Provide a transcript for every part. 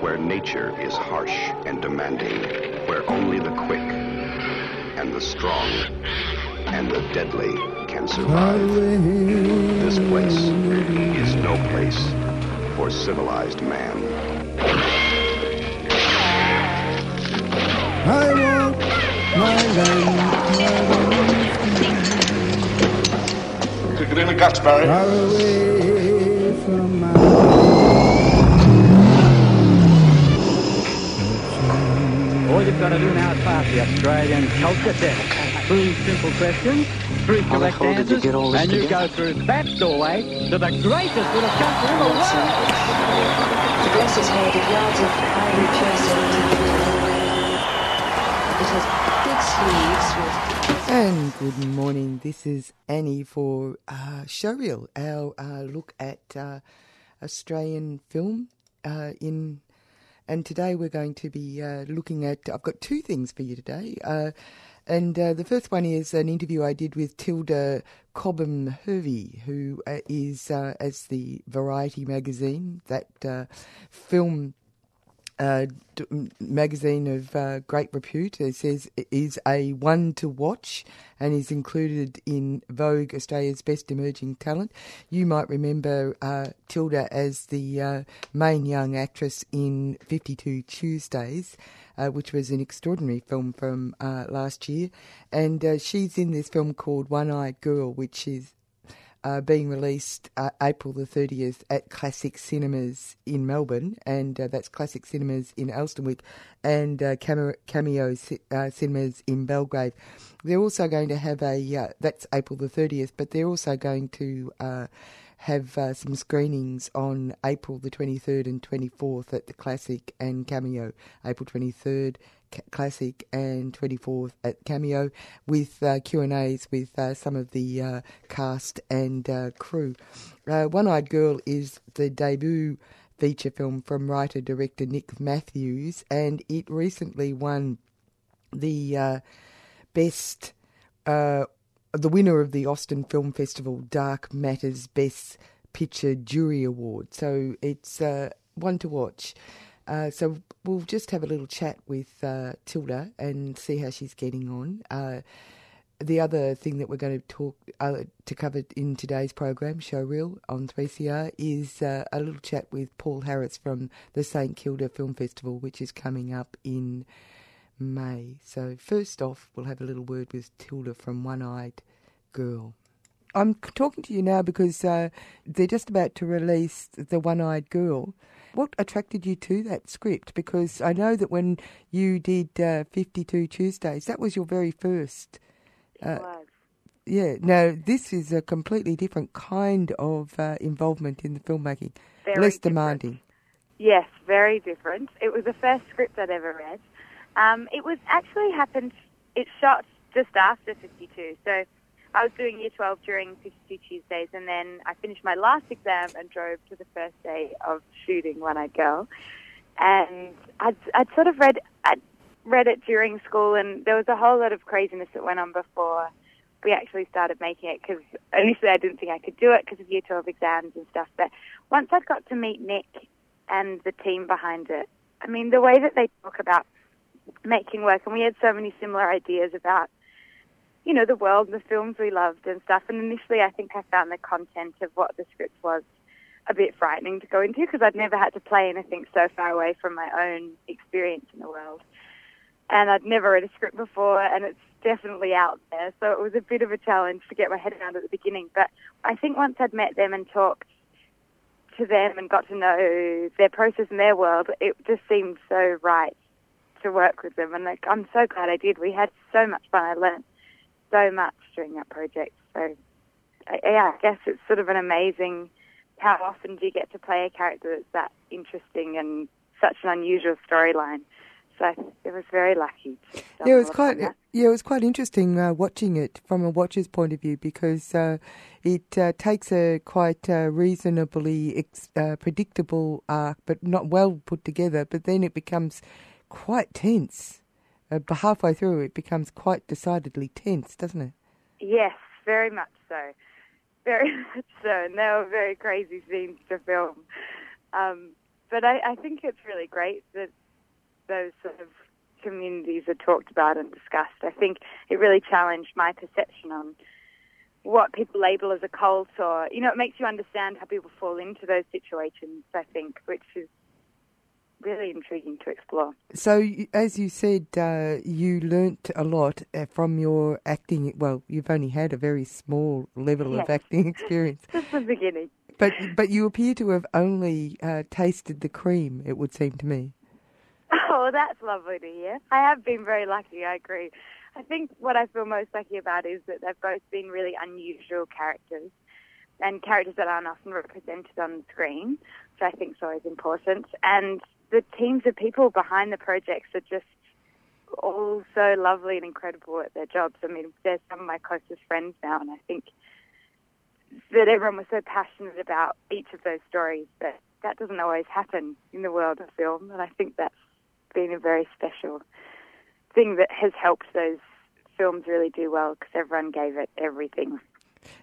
where nature is harsh and demanding, where only the quick and the strong and the deadly can survive. This place is no place for civilized man. I want my land Took it in the guts, Barry. far away from my All you've got to do now is pass the Australian culture test. Three simple questions, three How correct hell did you answers, get all this and you together? go through that doorway to the greatest little country in the world. To bless his head with yards of ivory chasing. It has big sleeves with And good morning. This is Annie for uh, Showreel, our uh, look at uh, Australian film uh, in. And today we're going to be uh, looking at. I've got two things for you today. Uh, and uh, the first one is an interview I did with Tilda Cobham Hervey, who uh, is, uh, as the Variety magazine, that uh, film uh, d- magazine of uh, great repute. It says it is a one to watch and is included in Vogue Australia's Best Emerging Talent. You might remember uh, Tilda as the uh, main young actress in 52 Tuesdays. Uh, which was an extraordinary film from uh, last year, and uh, she's in this film called One Eyed Girl, which is uh, being released uh, April the 30th at Classic Cinemas in Melbourne, and uh, that's Classic Cinemas in Elsternwick and uh, Cameo uh, Cinemas in Belgrave. They're also going to have a, uh, that's April the 30th, but they're also going to have some screenings on April the 23rd and 24th at the Classic and Cameo, April 23rd. Classic and 24th at Cameo with uh, Q&As with uh, some of the uh, cast and uh, crew. Uh, One-Eyed Girl is the debut feature film from writer-director Nick Matthews and it recently won the uh, best the winner of the Austin Film Festival Dark Matters Best Picture Jury Award. So it's one to watch. Uh, so we'll just have a little chat with uh, Tilda and see how she's getting on. Uh, the other thing that we're going to talk uh, to cover in today's program, Showreel on 3CR, is uh, a little chat with Paul Harris from the St Kilda Film Festival, which is coming up in May. So first off, we'll have a little word with Tilda from One Eyed Girl. I'm talking to you now because they're just about to release the One Eyed Girl. What attracted you to that script? Because I know that when you did uh, 52 Tuesdays, that was your very first. Uh, was. Yeah, no, this is a completely different kind of uh, involvement in the filmmaking, Very less different. demanding. Yes, very different. It was the first script I'd ever read. Um, it was actually happened. It shot just after 52. So I was doing Year 12 during 52 Tuesdays, and then I finished my last exam and drove to the first day of shooting One Eyed Girl. And I'd, I'd sort of read I'd read it during school, and there was a whole lot of craziness that went on before we actually started making it. Because initially I didn't think I could do it because of Year 12 exams and stuff. But once I got to meet Nick and the team behind it, I mean, the way that they talk about making work, and we had so many similar ideas about, you know, the world and the films we loved and stuff. And initially, I think I found the content of what the script was a bit frightening to go into because I'd never had to play anything so far away from my own experience in the world. And I'd never read a script before, and it's definitely out there. So it was a bit of a challenge to get my head around at the beginning. But I think once I'd met them and talked to them and got to know their process and their world, it just seemed so right to work with them. And like, I'm so glad I did. We had so much fun. I learned so much during that project. So, I- yeah, I guess it's sort of an amazing. How often do you get to play a character that's that interesting and such an unusual storyline? So it was very lucky. Yeah, it was quite yeah, it was quite interesting uh, watching it from a watcher's point of view because uh, it uh, takes a quite uh, reasonably ex- uh, predictable arc, but not well put together. But then it becomes quite tense. Uh, halfway through, it becomes quite decidedly tense, doesn't it? Yes, very much so. Very much so. And they were very crazy scenes to film. Um, but I, I think it's really great that those sort of communities are talked about and discussed. I think it really challenged my perception on what people label as a cult or, you know, it makes you understand how people fall into those situations, I think, which is really intriguing to explore. So, as you said, uh, you learnt a lot uh, from your acting. Well, you've only had a very small level of acting experience. Just the beginning. But but you appear to have only uh, tasted the cream. It would seem to me. Oh, that's lovely to hear. I have been very lucky, I agree. I think what I feel most lucky about is that they've both been really unusual characters and characters that aren't often represented on the screen, which I think is always important. And the teams of people behind the projects are just all so lovely and incredible at their jobs. I mean, they're some of my closest friends now, and I think that everyone was so passionate about each of those stories that that doesn't always happen in the world of film, and I think that's been a very special thing that has helped those films really do well because everyone gave it everything.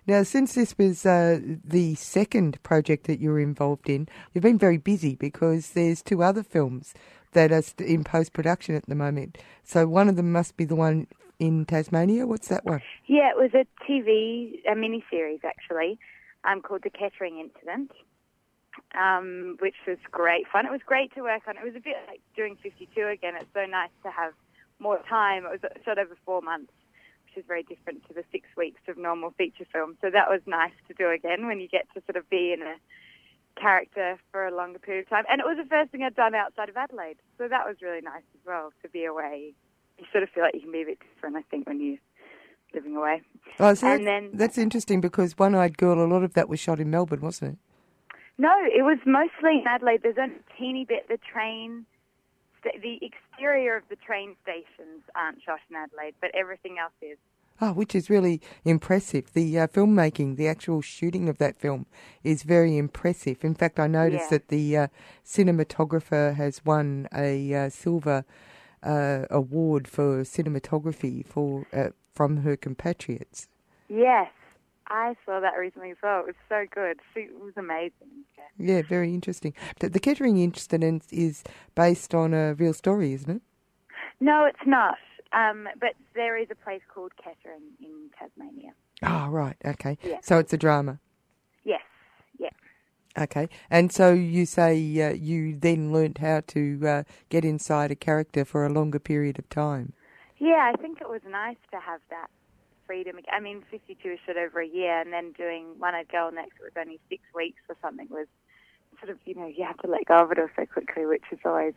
Now, since this was uh, the second project that you were involved in, you've been very busy because there's two other films that are in post production at the moment. So one of them must be the one in Tasmania. What's that one? Yeah, it was a TV, a mini series actually, um, called The Kettering Incident, um, which was great fun. It was great to work on. It was a bit like doing 52 again. It's so nice to have more time. It was shot over four months, which is very different to the six weeks of normal feature film. So that was nice to do again when you get to sort of be in a character for a longer period of time. And it was the first thing I'd done outside of Adelaide. So that was really nice as well to be away. You sort of feel like you can be a bit different, I think, when you're living away. Oh, so And that's, then- that's interesting because One Eyed Girl, a lot of that was shot in Melbourne, wasn't it? No, it was mostly in Adelaide. There's a teeny bit. The train, st- the exterior of the train stations aren't shot in Adelaide, but everything else is. Oh, which is really impressive. The uh, filmmaking, the actual shooting of that film is very impressive. In fact, I noticed Yeah. that the uh, cinematographer has won a uh, silver uh, award for cinematography for uh, from her compatriots. Yes, I saw that recently as well. It was so good. She it was amazing. Yeah. Very interesting. The, the Kettering incident is based on a real story, isn't it? No, it's not. Um, but there is a place called Kettering in Tasmania. Ah, right. Okay. Yeah. So it's a drama. Yes, yeah. Okay. And so you say uh, you then learnt how to uh, get inside a character for a longer period of time. Yeah, I think it was nice to have that freedom. I mean, 52 is shot over a year, and then doing One Girl next, it was only six weeks or something, was sort of, you know, you have to let go of it all so quickly, which is always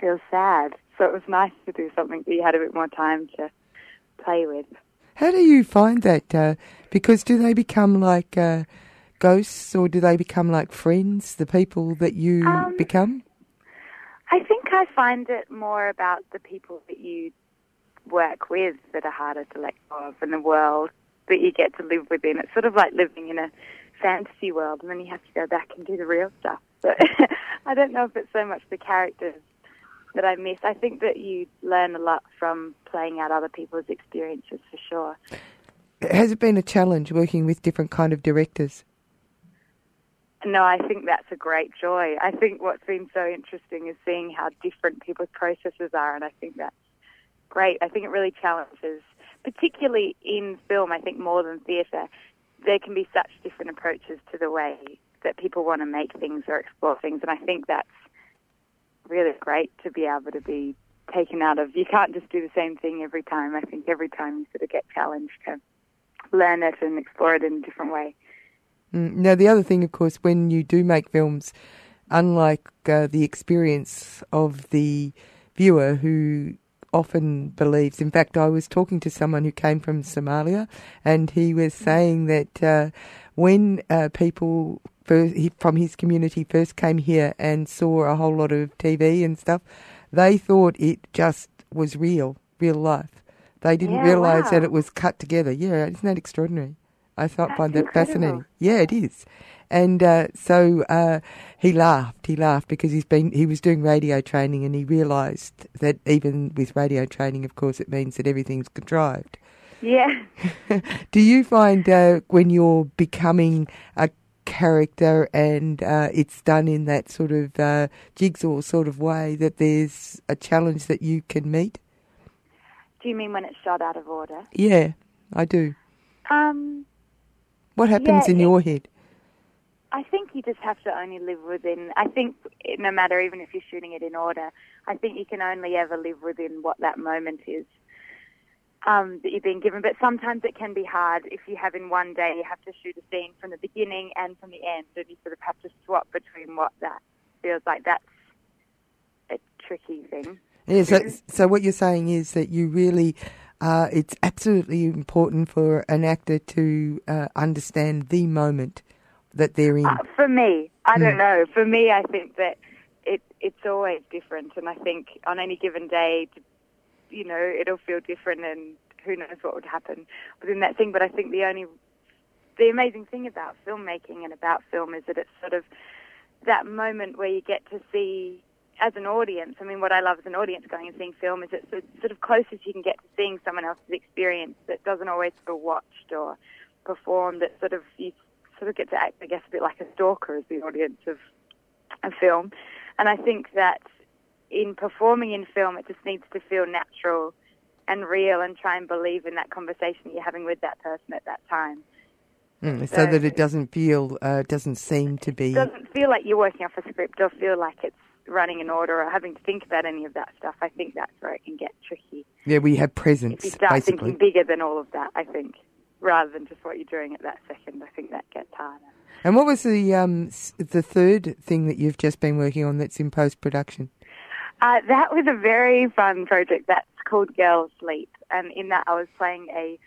feels sad. So it was nice to do something that you had a bit more time to play with. How do you find that? Uh, because do they become like uh, ghosts or do they become like friends, the people that you Um, become? I think I find it more about the people that you work with that are harder to let go of in the world that you get to live within. It's sort of like living in a fantasy world and then you have to go back and do the real stuff. But I don't know if it's so much the characters that I miss. I think that you learn a lot from playing out other people's experiences for sure. Has it been a challenge working with different kind of directors? No, I think that's a great joy. I think what's been so interesting is seeing how different people's processes are, and I think that's great. I think it really challenges, particularly in film, I think more than theatre, there can be such different approaches to the way that people want to make things or explore things, and I think that's really great to be able to be taken out of. You can't just do the same thing every time. I think every time you sort of get challenged to learn it and explore it in a different way. Mm. Now, the other thing, of course, when you do make films, unlike uh, the experience of the viewer who often believes, in fact, I was talking to someone who came from Somalia, and he was saying that uh, when uh, people first, he, from his community first came here and saw a whole lot of TV and stuff, they thought it just was real, real life. They didn't Yeah, realise that it was cut together. Yeah, isn't that extraordinary? I thought That's find that incredible. fascinating. Yeah, it is. And uh, so uh, he laughed. He laughed because he's been he was doing radio training and he realised that even with radio training, of course, it means that everything's contrived. Yeah. Do you find uh, when you're becoming a character and uh, it's done in that sort of uh, jigsaw sort of way that there's a challenge that you can meet? Do you mean when it's shot out of order? Yeah, I do. Um, What happens Yeah, in it- your head? I think you just have to only live within. I think no matter even if you're shooting it in order, I think you can only ever live within what that moment is um, that you're being given. But sometimes it can be hard if you have in one day you have to shoot a scene from the beginning and from the end, and you sort of have to swap between what that feels like. That's a tricky thing. Yeah, so, so what you're saying is that you really, uh, it's absolutely important for an actor to uh, understand the moment that they're in. Uh, for me, I Hmm. don't know. For me, I think that it it's always different, and I think on any given day, you know, it'll feel different, and who knows what would happen within that thing. But I think the only the amazing thing about filmmaking and about film is that it's sort of that moment where you get to see as an audience. I mean, what I love as an audience going and seeing film is it's the sort of closest you can get to seeing someone else's experience that doesn't always feel watched or performed. That sort of you sort of get to act, I guess, a bit like a stalker as the audience of a film. And I think that in performing in film, it just needs to feel natural and real, and try and believe in that conversation that you're having with that person at that time. Mm, so that it doesn't feel, uh, doesn't seem to be. It doesn't feel like you're working off a script or feel like it's running in order or having to think about any of that stuff. I think that's where it can get tricky. Yeah, we have If you presence, start basically. thinking bigger than all of that, I think, rather than just what you're doing at that second, I think that gets harder. And what was the um, the third thing that you've just been working on that's in post production? Uh, that was a very fun project. That's called Girl Sleep, and in that I was playing a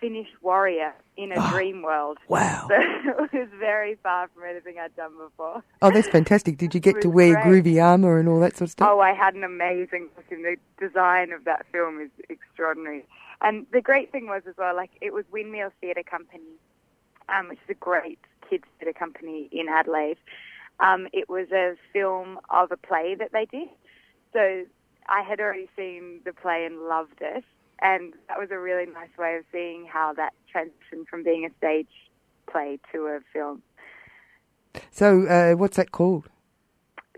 Finnish warrior in a dream world. Wow. So it was very far from anything I'd done before. Oh, that's fantastic. Did you get to wear great. groovy armour and all that sort of stuff? Oh, I had an amazing look, and the design of that film is extraordinary. And the great thing was as well, like it was Windmill Theatre Company, um, which is a great kids theatre company in Adelaide. Um, it was a film of a play that they did. So I had already seen the play and loved it, and that was a really nice way of seeing how that transitioned from being a stage play to a film. So, uh, what's that called?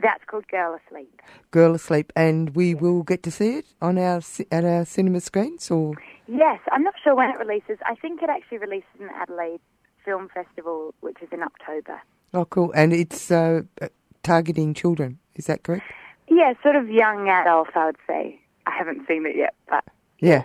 That's called Girl Asleep. Girl Asleep, and we will get to see it on our at our cinema screens, or Yes, I'm not sure when it releases. I think it actually releases in the Adelaide Film Festival, which is in October. oh, cool. And it's uh, uh, targeting children. Is that correct? Yeah, sort of young adults, I would say. I haven't seen it yet, but Yeah.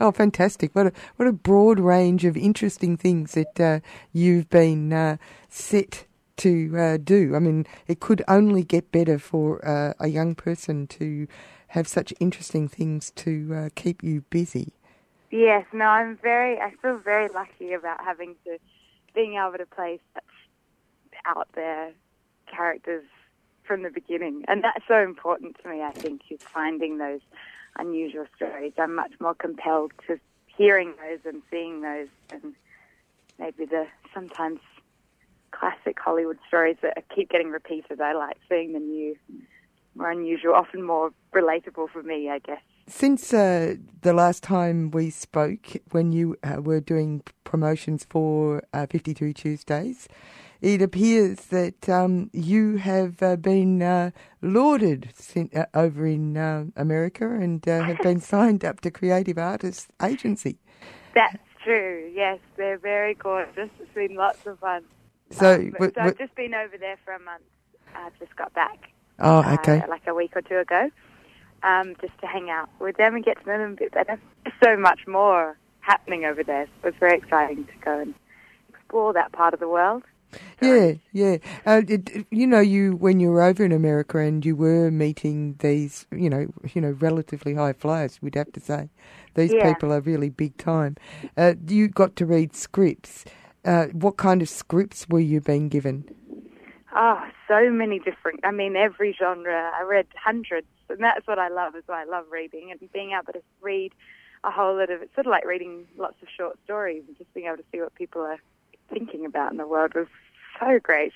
Oh, fantastic! What a what a broad range of interesting things that uh, you've been uh, set to uh, do. I mean, it could only get better for uh, a young person to have such interesting things to uh, keep you busy. Yes, no, I'm very, I feel very lucky about having to, being able to play such out there characters from the beginning. And that's so important to me, I think, is finding those unusual stories. I'm much more compelled to hearing those and seeing those than maybe the sometimes classic Hollywood stories that keep getting repeated. I like seeing the new, more unusual, often more relatable for me, I guess. Since uh, the last time we spoke, when you uh, were doing promotions for uh, 53 Tuesdays, it appears that um, you have uh, been uh, lauded sin- uh, over in America and uh, have been signed up to Creative Artists Agency. That's true. Yes, they're very gorgeous. It's been lots of fun. So, Um, w- so I've w- just been over there for a month. I've just got back. oh, okay. like a week or two ago, um, just to hang out with them and get to know them a bit better. There's so much more happening over there. It was very exciting to go and explore that part of the world. Yeah, yeah. Uh, it, you know, you when you were over in America and you were meeting these, you know, you know, relatively high flyers, we'd have to say, these Yeah. people are really big time. Uh, you got to read scripts. Uh, what kind of scripts were you being given? Oh, so many different. I mean, every genre. I read hundreds and that's what I love. Is why I love reading and being able to read a whole lot of. It's sort of like reading lots of short stories and just being able to see what people are thinking about in the world was so great.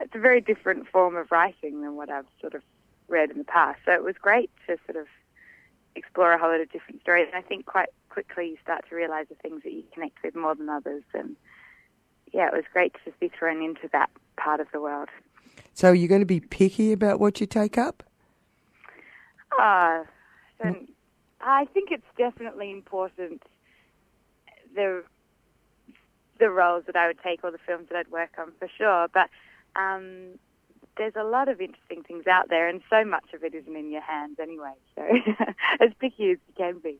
It's a very different form of writing than what I've sort of read in the past. So it was great to sort of explore a whole lot of different stories. And I think quite quickly you start to realize the things that you connect with more than others. And yeah, it was great to just be thrown into that part of the world. So you're going to be picky about what you take up? Uh, and I think it's definitely important the the roles that I would take or the films that I'd work on for sure. But um, there's a lot of interesting things out there, and so much of it isn't in your hands anyway. So as picky as you can be.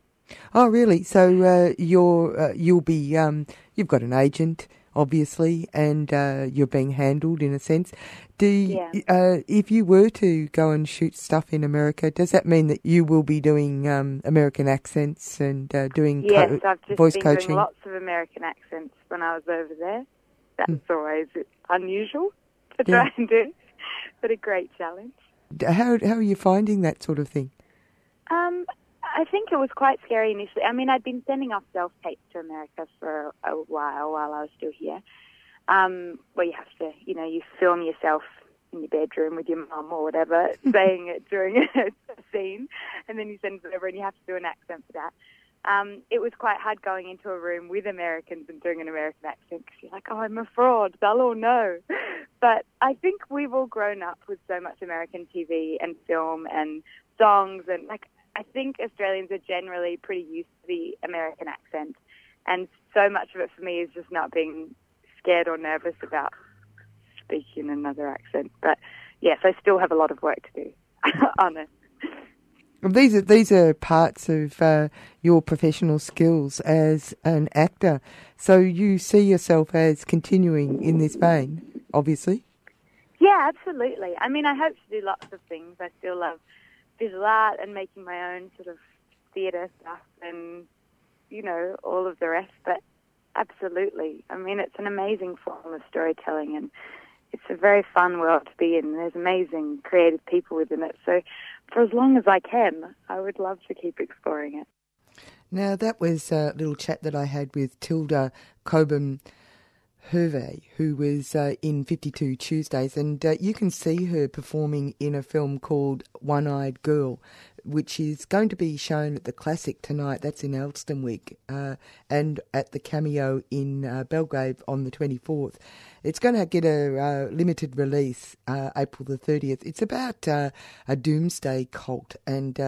Oh, really? So uh, you're uh, you'll be um, you've got an agent, obviously, and uh, you're being handled in a sense. Do Yeah. uh, if you were to go and shoot stuff in America, does that mean that you will be doing um, American accents and uh, doing co- Yes, I've just voice been coaching? doing lots of American accents when I was over there. That's always unusual to Hmm. Yeah. try and do, but a great challenge. How how are you finding that sort of thing? Um, I think it was quite scary initially. I mean, I'd been sending off self tapes to America for a while while I was still here, um, where you have to, you know, you film yourself in your bedroom with your mum or whatever, saying it during a scene, and then you send it over and you have to do an accent for that. Um, it was quite hard going into a room with Americans and doing an American accent because you're like, oh, I'm a fraud. They'll all know. But I think we've all grown up with so much American TV and film and songs and like I think Australians are generally pretty used to the American accent, and so much of it for me is just not being scared or nervous about speaking another accent. But yes, I still have a lot of work to do on it. These are these are parts of uh, your professional skills as an actor. So you see yourself as continuing in this vein, obviously. Yeah, absolutely. I mean, I hope to do lots of things. I still love visual art and making my own sort of theatre stuff and, you know, all of the rest. But absolutely. I mean, it's an amazing form of storytelling and it's a very fun world to be in. There's amazing creative people within it. So for as long as I can, I would love to keep exploring it. Now that was a little chat that I had with Tilda Cobham Hervey, who was uh, in 52 Tuesdays, and uh, you can see her performing in a film called One Eyed Girl, which is going to be shown at the Classic tonight. That's in Elsternwick, uh, and at the Cameo in uh, Belgrave on the 24th. It's going to get a uh, limited release uh, April the 30th. It's about a doomsday cult, and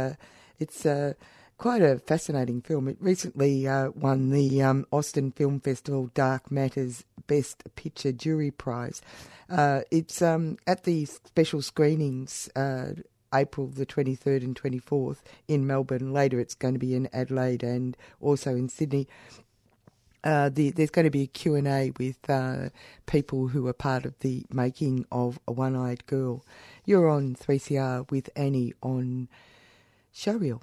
it's. Uh, quite a fascinating film. It recently uh, won the um, Austin Film Festival Dark Matters Best Picture Jury Prize. Uh, it's um, at the special screenings. Uh, April the 23rd and 24th in Melbourne. Later, it's going to be in Adelaide and also in Sydney. Uh, the, there's going to be a Q&A with uh, people who are part of the making of A One-Eyed Girl. You're on 3CR with Annie on Showreel.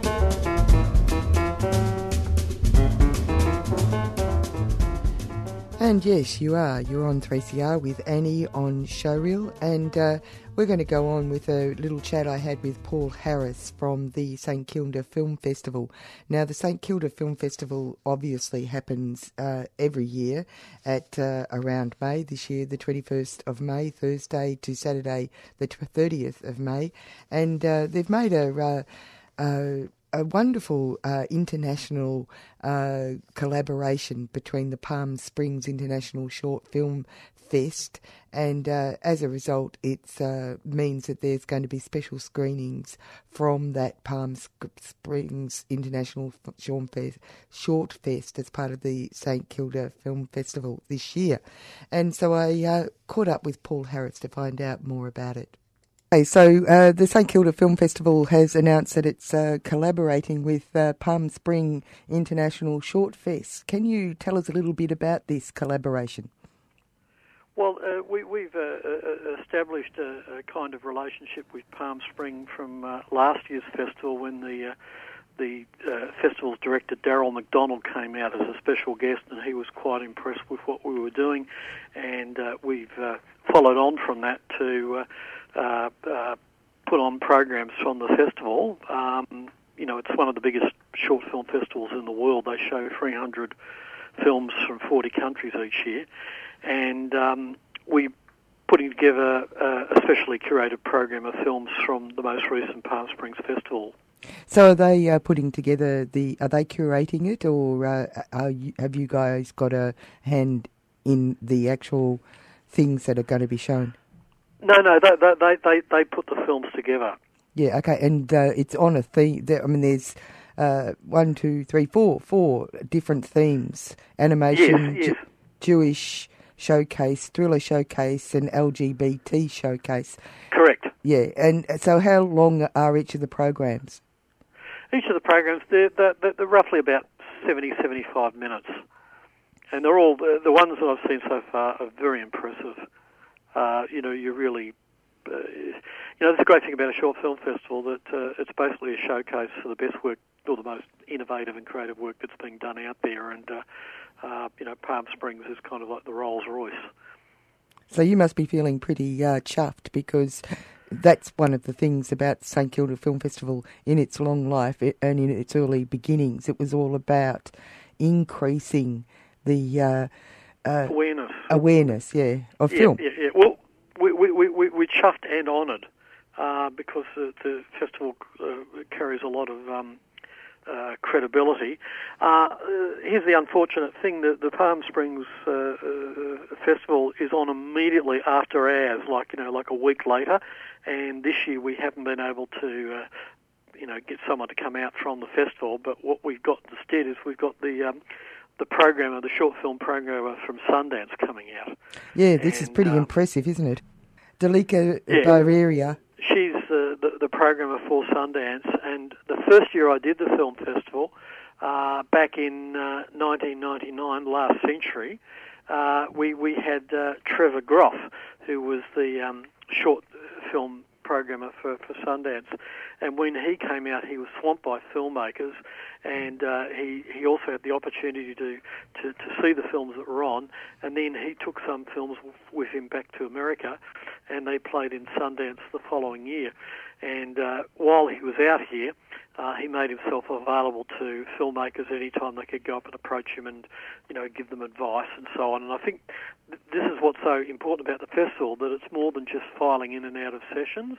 And yes, you are. You're on 3CR with Annie on Showreel, and uh, we're going to go on with a little chat I had with Paul Harris from the St Kilda Film Festival. Now, the St Kilda Film Festival obviously happens uh, every year at uh, around May. This year, the 21st of May, Thursday to Saturday, the 30th of May, and uh, they've made a. A wonderful uh, international uh, collaboration between the Palm Springs International Short Film Fest, and uh, as a result, it uh, means that there's going to be special screenings from that Palm Springs International Short Fest, Short Fest as part of the St Kilda Film Festival this year. And so I uh, caught up with Paul Harris to find out more about it. Okay, so uh, the St Kilda Film Festival has announced that it's uh, collaborating with uh, Palm Spring International Short Fest. Can you tell us a little bit about this collaboration? Well, uh, we, we've uh, uh, established a, a, kind of relationship with Palm Spring from last year's festival when the the festival's director Daryl McDonald came out as a special guest, and he was quite impressed with what we were doing, and we've followed on from that to put on programs from the festival. Um, you know, it's one of the biggest short film festivals in the world. They show 300 films from 40 countries each year and um, we putting together a, a specially curated program of films from the most recent Palm Springs Festival. So are they uh, putting together the? Are they curating it, or uh, you, have you guys got a hand in the actual things that are going to be shown? No, no, they they they, they put the films together. Yeah, okay, and uh, it's on a theme. I mean, there's uh, one, two, three, four, four different themes: animation, yes, yes. Jewish, showcase, thriller showcase, and LGBT showcase. Correct. Yeah, and so how long are each of the programs? Each of the programs, they're, they're, they're roughly about 70, 75 minutes. And they're all, the, the ones that I've seen so far are very impressive. Uh, you know, you really, uh, you know, that's the great thing about a short film festival that uh, it's basically a showcase for the best work or the most innovative and creative work that's being done out there. And uh, uh, you know, Palm Springs is kind of like the Rolls Royce. So you must be feeling pretty uh, chuffed because that's one of the things about St Kilda Film Festival in its long life and in its early beginnings. It was all about increasing the uh, uh, awareness. Awareness, yeah, of yeah, film. Yeah, yeah. Well, we we we we chuffed and honoured uh, because the, the festival uh, carries a lot of um, uh, credibility. Uh, here's the unfortunate thing: that the Palm Springs uh, uh, festival is on immediately after ours, like you know, like a week later. And this year we haven't been able to, uh, you know, get someone to come out from the festival. But what we've got instead is we've got the um, the programmer, the short film programmer from Sundance coming out. Yeah, this and, is pretty impressive, isn't it? Dilcia yeah. Barrera she's the, the, the programmer for Sundance, and the first year I did the film festival, uh, back in uh, 1999, last century, uh, we we had uh, Trevor Groth, who was the um, short film programmer for, for Sundance, and when he came out, he was swamped by filmmakers, and uh, he he also had the opportunity to, to to see the films that were on, and then he took some films with him back to America, and they played in Sundance the following year. And uh, while he was out here, uh, he made himself available to filmmakers any time they could go up and approach him and, you know, give them advice and so on. And I think th- this is what's so important about the festival that it's more than just filing in and out of sessions.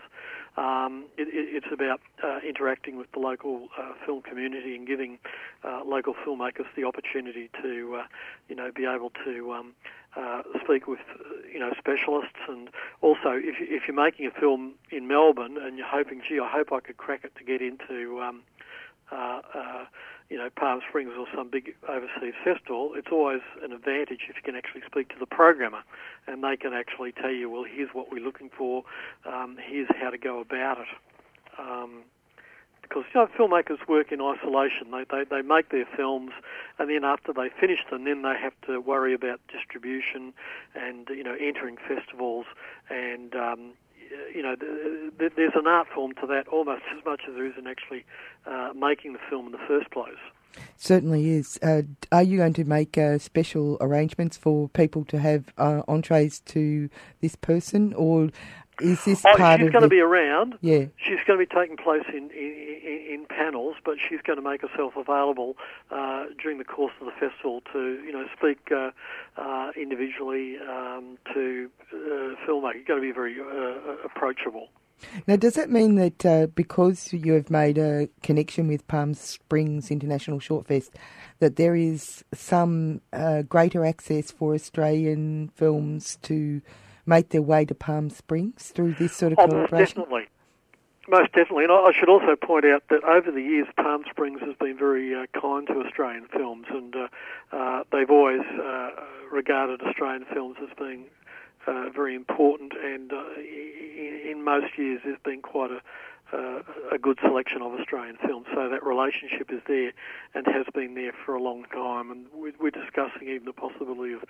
Um, it, it, it's about uh, interacting with the local uh, film community and giving uh, local filmmakers the opportunity to, uh, you know, be able to um, uh, speak with you know specialists, and also if if you're making a film in Melbourne and you're hoping, gee, I hope I could crack it to get into um, uh, uh, you know Palm Springs or some big overseas festival, it's always an advantage if you can actually speak to the programmer, and they can actually tell you, well, here's what we're looking for, um, here's how to go about it. Um, because you know, filmmakers work in isolation. They, they they make their films, and then after they finish them, then they have to worry about distribution and you know entering festivals and. Um, you know, there's an art form to that almost as much as there is in actually uh, making the film in the first place. Certainly is. Uh, are you going to make uh, special arrangements for people to have uh, entrees to this person, or is this oh, part she's of going the... to be around. Yeah. She's going to be taking place in, in, in panels, but she's going to make herself available uh, during the course of the festival to, you know, speak uh, uh, individually um, to uh, filmmakers. You've got to be very uh, approachable. Now, does that mean that uh, because you have made a connection with Palm Springs International Short Fest, that there is some uh, greater access for Australian films to make their way to Palm Springs through this sort of oh, collaboration? Most definitely. Most definitely. And I should also point out that over the years, Palm Springs has been very uh, kind to Australian films, and uh, uh, they've always uh, regarded Australian films as being uh, very important, and uh, in, in most years there's been quite a uh, a good selection of Australian films. So that relationship is there and has been there for a long time. And we're discussing even the possibility of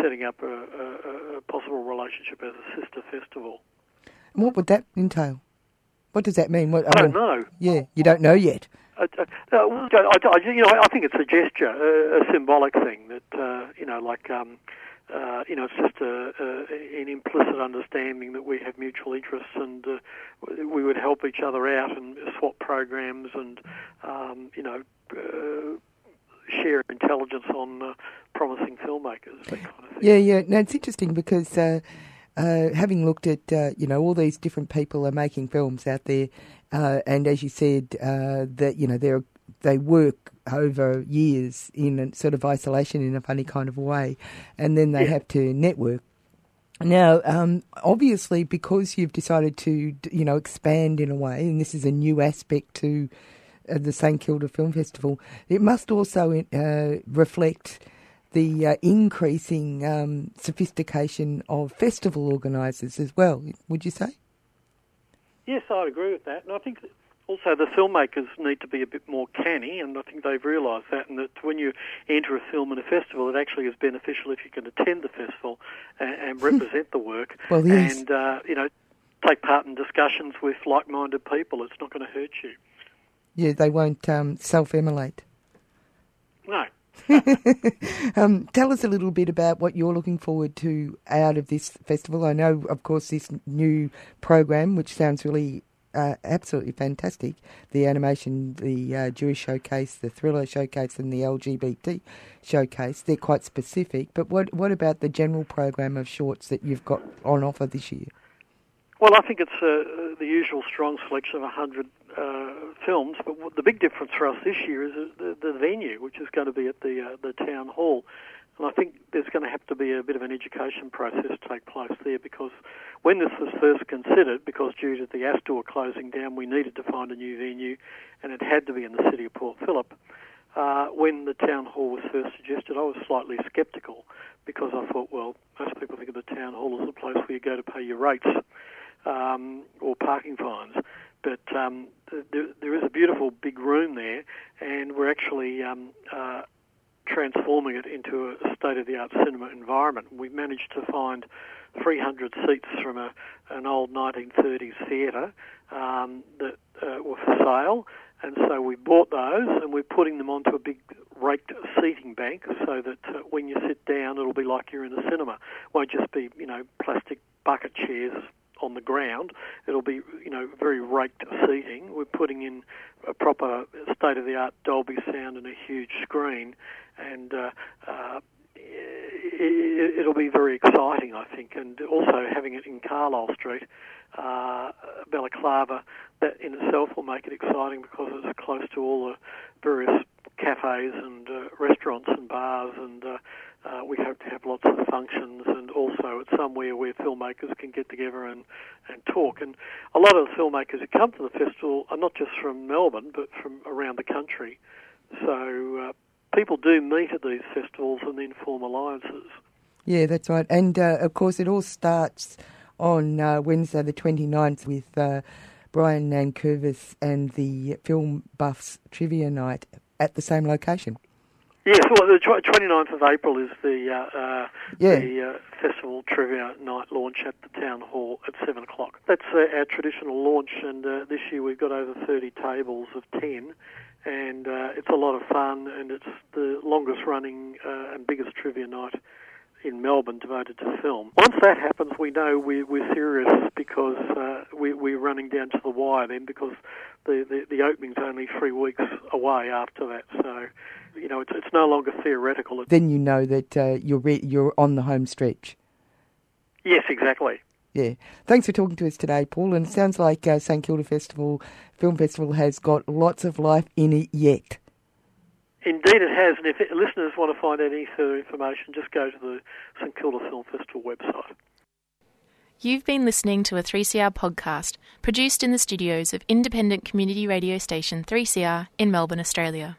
setting up a, a, a possible relationship as a sister festival. And what would that entail? What does that mean? What, I, don't know. Yeah, you don't know yet. I, I, I, you know, I think it's a gesture, a, a symbolic thing that uh, you know, like um, uh, you know, it's just a, a, an implicit understanding that we have mutual interests and uh, we would help each other out and swap programs and, um, you know, uh, share intelligence on uh, promising filmmakers, that kind of thing. Yeah, yeah. No, it's interesting because uh, uh, having looked at, you know, all these different people are making films out there, and as you said, that, you know, they're, they work over years in a sort of isolation in a funny kind of way, and then they yeah. have to network. Now, um, obviously, because you've decided to, you know, expand in a way, and this is a new aspect to uh, the St Kilda Film Festival, it must also uh, reflect the uh, increasing um, sophistication of festival organisers as well. Would you say? Yes, I'd agree with that, and I think also the filmmakers need to be a bit more canny, and I think they've realised that, and that when you enter a film in a festival, it actually is beneficial if you can attend the festival and, and represent the work, well, yes. and uh, you know take part in discussions with like-minded people. It's not going to hurt you. Yeah, they won't um, self-immolate. No. um, tell us a little bit about what you're looking forward to out of this festival. I know, of course, this new program, which sounds really uh, absolutely fantastic. The animation, the uh, Jewish showcase, the thriller showcase, and the LGBT showcase. They're quite specific. But what what about the general program of shorts that you've got on offer this year? Well, I think it's uh, the usual strong selection of 100 uh, films, but the big difference for us this year is the, the venue, which is going to be at the uh, the town hall. And I think going to have to be a bit of an education process take place there because when this was first considered, because due to the Astor closing down, we needed to find a new venue and it had to be in the city of Port Phillip. Uh, when the town hall was first suggested, I was slightly sceptical because I thought, well, most people think of the town hall as a place where you go to pay your rates um, or parking fines. But um, there, there is a beautiful big room there, and we're actually um, uh, transforming it into a state of the art cinema environment. We managed to find 300 seats from a, an old 1930s theatre um, that uh, were for sale. And so we bought those and we're putting them onto a big raked seating bank so that uh, when you sit down, it'll be like you're in a cinema. It won't just be, you know, plastic bucket chairs on the ground. It'll be, you know, very raked seating. We're putting in a proper state of the art Dolby sound and a huge screen and uh, uh, it, will be very exciting, I think, and also having it in Carlisle Street, uh, Balaclava, that in itself will make it exciting because it's close to all the various cafes and uh, restaurants and bars, and uh, uh, we hope to have lots of functions, and also it's somewhere where filmmakers can get together and, and talk. And a lot of the filmmakers who come to the festival are not just from Melbourne, but from around the country. So uh, people do meet at these festivals and then form alliances. Yeah, that's right. And uh, of course, it all starts on uh, Wednesday the 29th with uh, Brian Nankervis and the Film Buffs Trivia Night at the same location. Yes, well, the 29th of April is the uh, uh, yeah. the uh, festival trivia night launch at the town hall at seven o'clock. That's uh, our traditional launch, and uh, this year we've got over 30 tables of 10, and uh, it's a lot of fun, and it's the longest running uh, and biggest trivia night in Melbourne devoted to film. Once that happens, we know we, we're serious because uh, we, we're running down to the wire then because the, the, the opening's only three weeks away after that. So, you know, it's, it's no longer theoretical. Then you know that uh, you're, re- you're on the home stretch. Yes, exactly. Yeah. Thanks for talking to us today, Paul. And it sounds like uh, St Kilda Festival, Film Festival, has got lots of life in it yet. Indeed, it has. And if listeners want to find any further information, just go to the St Kilda Film Festival website. You've been listening to a 3CR podcast produced in the studios of independent community radio station 3CR in Melbourne, Australia.